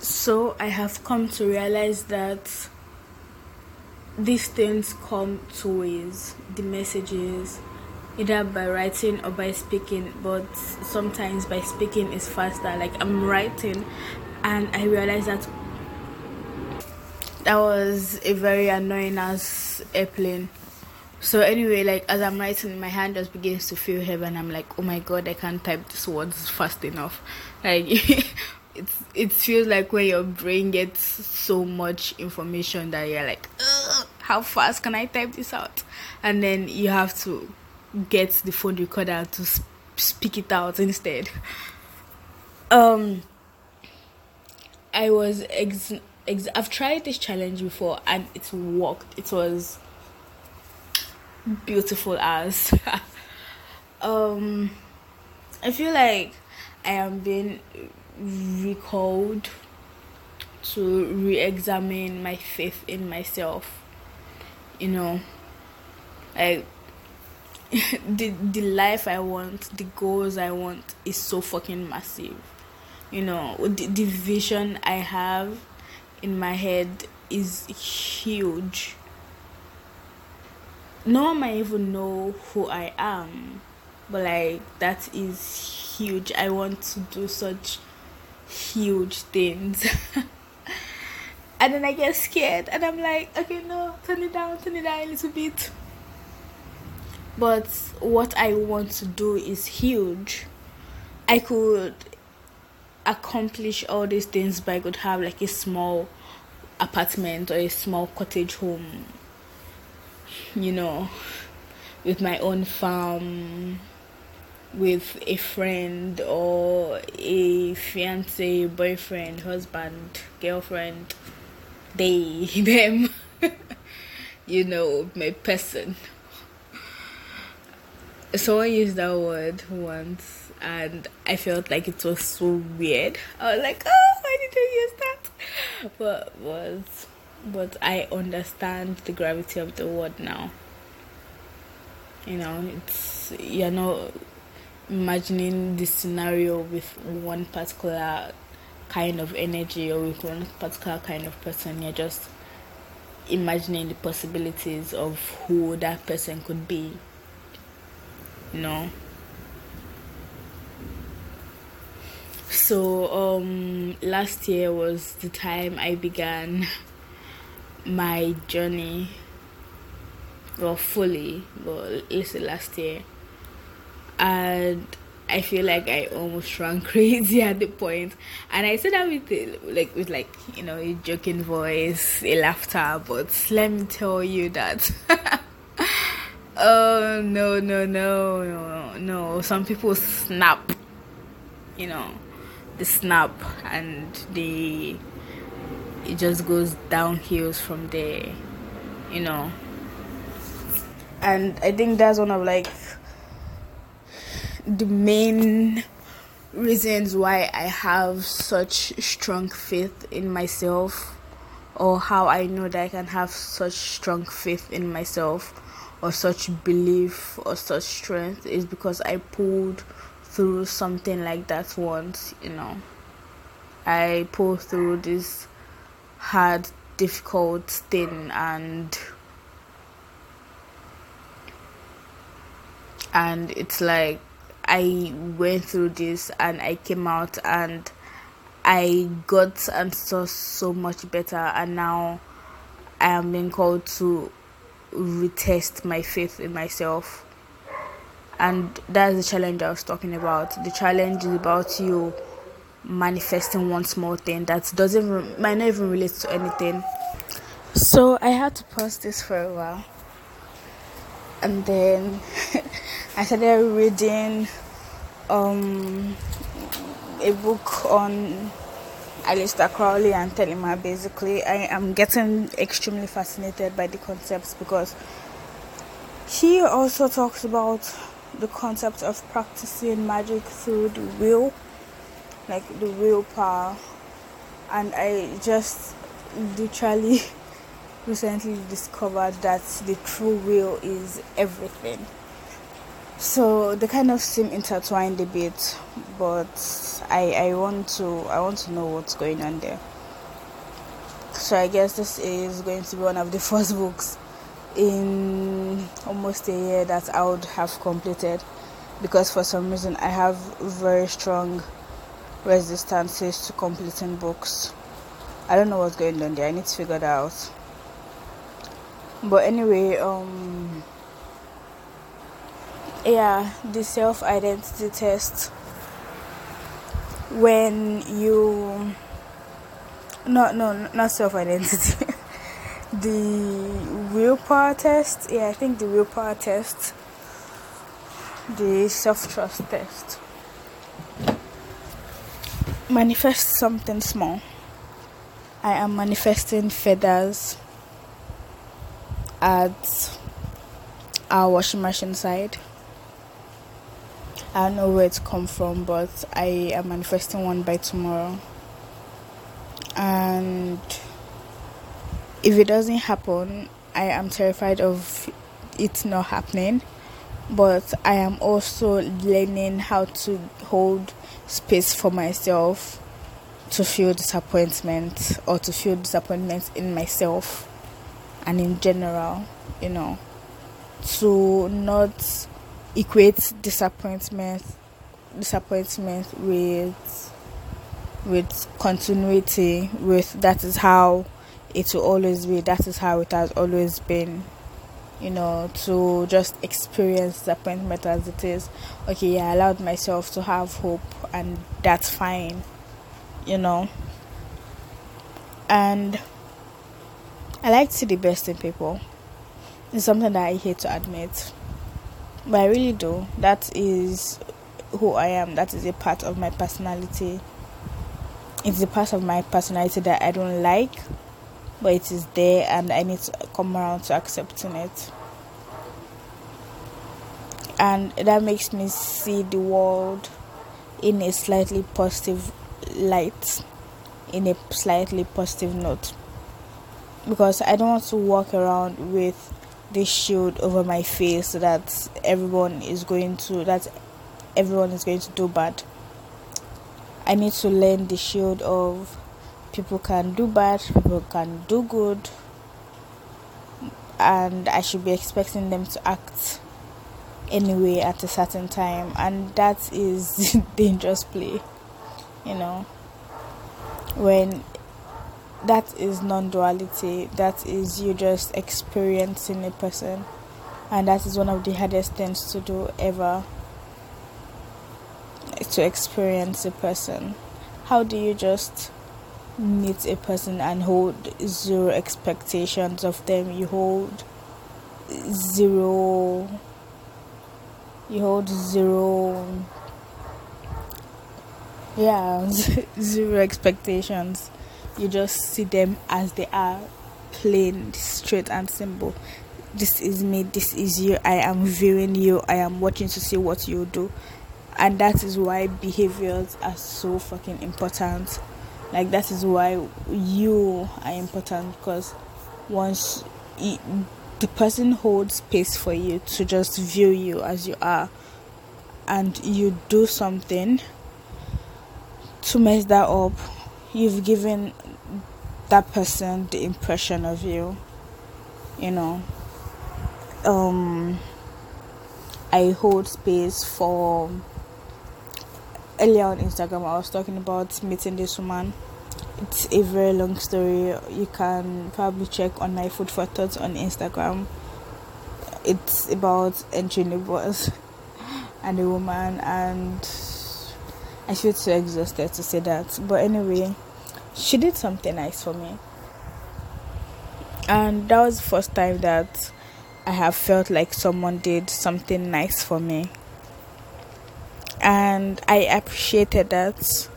So I have come to realize that these things come two ways. The messages either by writing or by speaking but sometimes by speaking is faster. Like i'm writing and i realized that that was a very annoying as airplane. So anyway like as i'm writing my hand just begins to feel heavy and i'm like oh my god i can't type these words fast enough. Like it's it feels like when your brain gets so much information that you're like how fast can i type this out? And then you have to get the phone recorder to sp- speak it out instead. Um i was ex- ex- i've tried this challenge before and it worked. It was beautiful as um i feel like i am being recalled to re-examine my faith in myself. You know like the the life i want the goals i want is so fucking massive. You know the, the vision i have in my head is huge. No one might even know who i am but like that is huge. I want to do such huge things. and then I get scared and I'm like, okay, no, turn it down, turn it down a little bit. But what I want to do is huge. I could accomplish all these things, but I could have like a small apartment or a small cottage home, you know, with my own farm, with a friend or a fiance, boyfriend, husband, girlfriend, they, them, you know, my person. Someone used that word once and I felt like it was so weird. I was like, oh, why did you use that? But was but I understand the gravity of the word now. You know, it's you're not imagining the scenario with one particular kind of energy or with one particular kind of person. You're just imagining the possibilities of who that person could be. You know. So um last year was the time I began my journey well fully but it's the last year and I feel like I almost ran crazy at the point, and I said that with like with like you know a joking voice, a laughter. But let me tell you that, oh no no no no no! Some people snap, you know, the snap, and the it just goes downhill from there, you know. And I think that's one of like the main reasons why I have such strong faith in myself, or how I know that I can have such strong faith in myself, or such belief, or such strength, is because I pulled through something like that once, you know. I pulled through this hard, difficult thing and and it's like I went through this and I came out and I got and saw so much better and now I am being called to retest my faith in myself and that's the challenge I was talking about. The challenge is about you manifesting one small thing that doesn't might not even relate to anything. So I had to pause this for a while, and then I started reading um, a book on Aleister Crowley and Thelema. Basically, I am getting extremely fascinated by the concepts because he also talks about the concept of practicing magic through the will, like the willpower, and I just literally recently discovered that the true will is everything so they kind of seem intertwined a bit but i i want to i want to know what's going on there. So i guess this is going to be one of the first books in almost a year that i would have completed because for some reason i have very strong resistances to completing books. I don't know what's going on there. I need to figure that out. But anyway um yeah the self identity test. When you no no not self identity the willpower test yeah i think the willpower test. The self trust test. Manifest something small. I am manifesting feathers at our washing machine side I don't know where it's come from, but I am manifesting one by tomorrow. And if it doesn't happen, I am terrified of it not happening. But I am also learning how to hold space for myself to feel disappointment or to feel disappointment in myself and in general, you know, to not equate disappointment disappointment with with continuity with that is how it will always be that is how it has always been you know to just experience disappointment as it is. Okay yeah i allowed myself to have hope and that's fine you know. And i like to see the best in people. It's something that i hate to admit but I really do. That is who I am. That is a part of my personality. It's a part of my personality that I don't like, but it is there and I need to come around to accepting it. And that makes me see the world in a slightly positive light, in a slightly positive note. Because I don't want to walk around with this shield over my face so that everyone is going to that everyone is going to do bad. I need to learn the shield of people can do bad, people can do good, and I should be expecting them to act anyway at a certain time, and that is dangerous play, you know. When that is non-duality that is you just experiencing a person. And that is one of the hardest things to do ever to experience a person. How do you just meet a person and hold zero expectations of them? You hold zero you hold zero yeah zero expectations you just see them as they are plain straight and simple. This is me this is you i am viewing you i am watching to see what you do. And that is why behaviors are so fucking important. Like that is why you are important because once you, the person holds space for you to just view you as you are and you do something to mess that up you've given that person the impression of you you know. Um i hold space for earlier on instagram i was talking about meeting this woman. It's a very long story. You can probably check on my food for thoughts on instagram. It's about bus and a woman and I feel too exhausted to say that. But anyway, she did something nice for me. And that was the first time that I have felt like someone did something nice for me. And I appreciated that.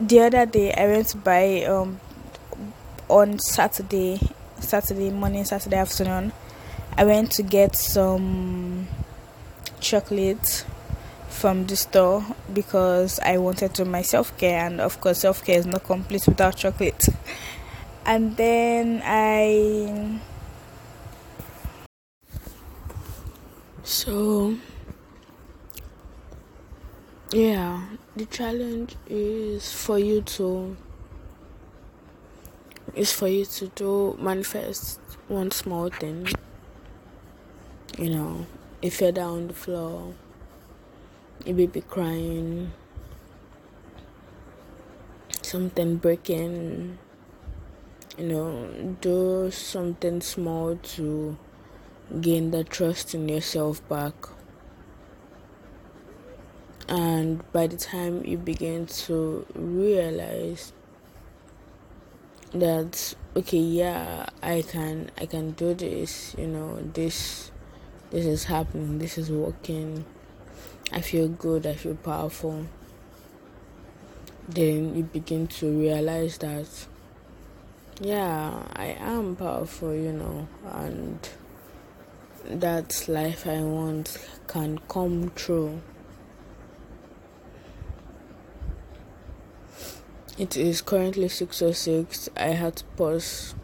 The other day I went buy um on Saturday Saturday morning, Saturday afternoon, I went to get some chocolate from the store because I wanted to my self care, and of course, self care is not complete without chocolate. And then I. So, yeah, the challenge is for you to is for you to do manifest one small thing. You know, if you're down on the floor, may be crying, something breaking, you know, do something small to gain the trust in yourself back. And by the time you begin to realize that okay yeah i can i can do this you know this this is happening this is working i feel good i feel powerful then you begin to realize that yeah i am powerful you know and that life i want can come true It is currently 6:06. I had to pause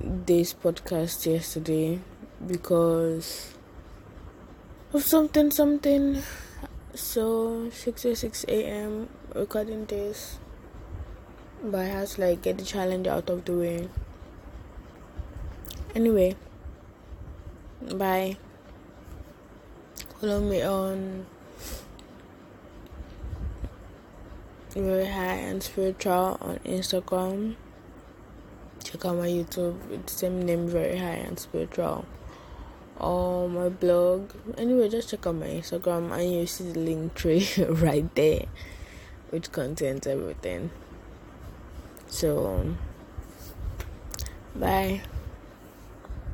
this podcast yesterday because of something something. So six or six a.m. recording this, but I had to like get the challenge out of the way. Anyway, bye. Follow me on very high and spiritual on Instagram. Check out my YouTube, it's the same name, very high and spiritual. Or my blog. Anyway, just check out my Instagram and you see the link tree right there, which contains everything. So, bye.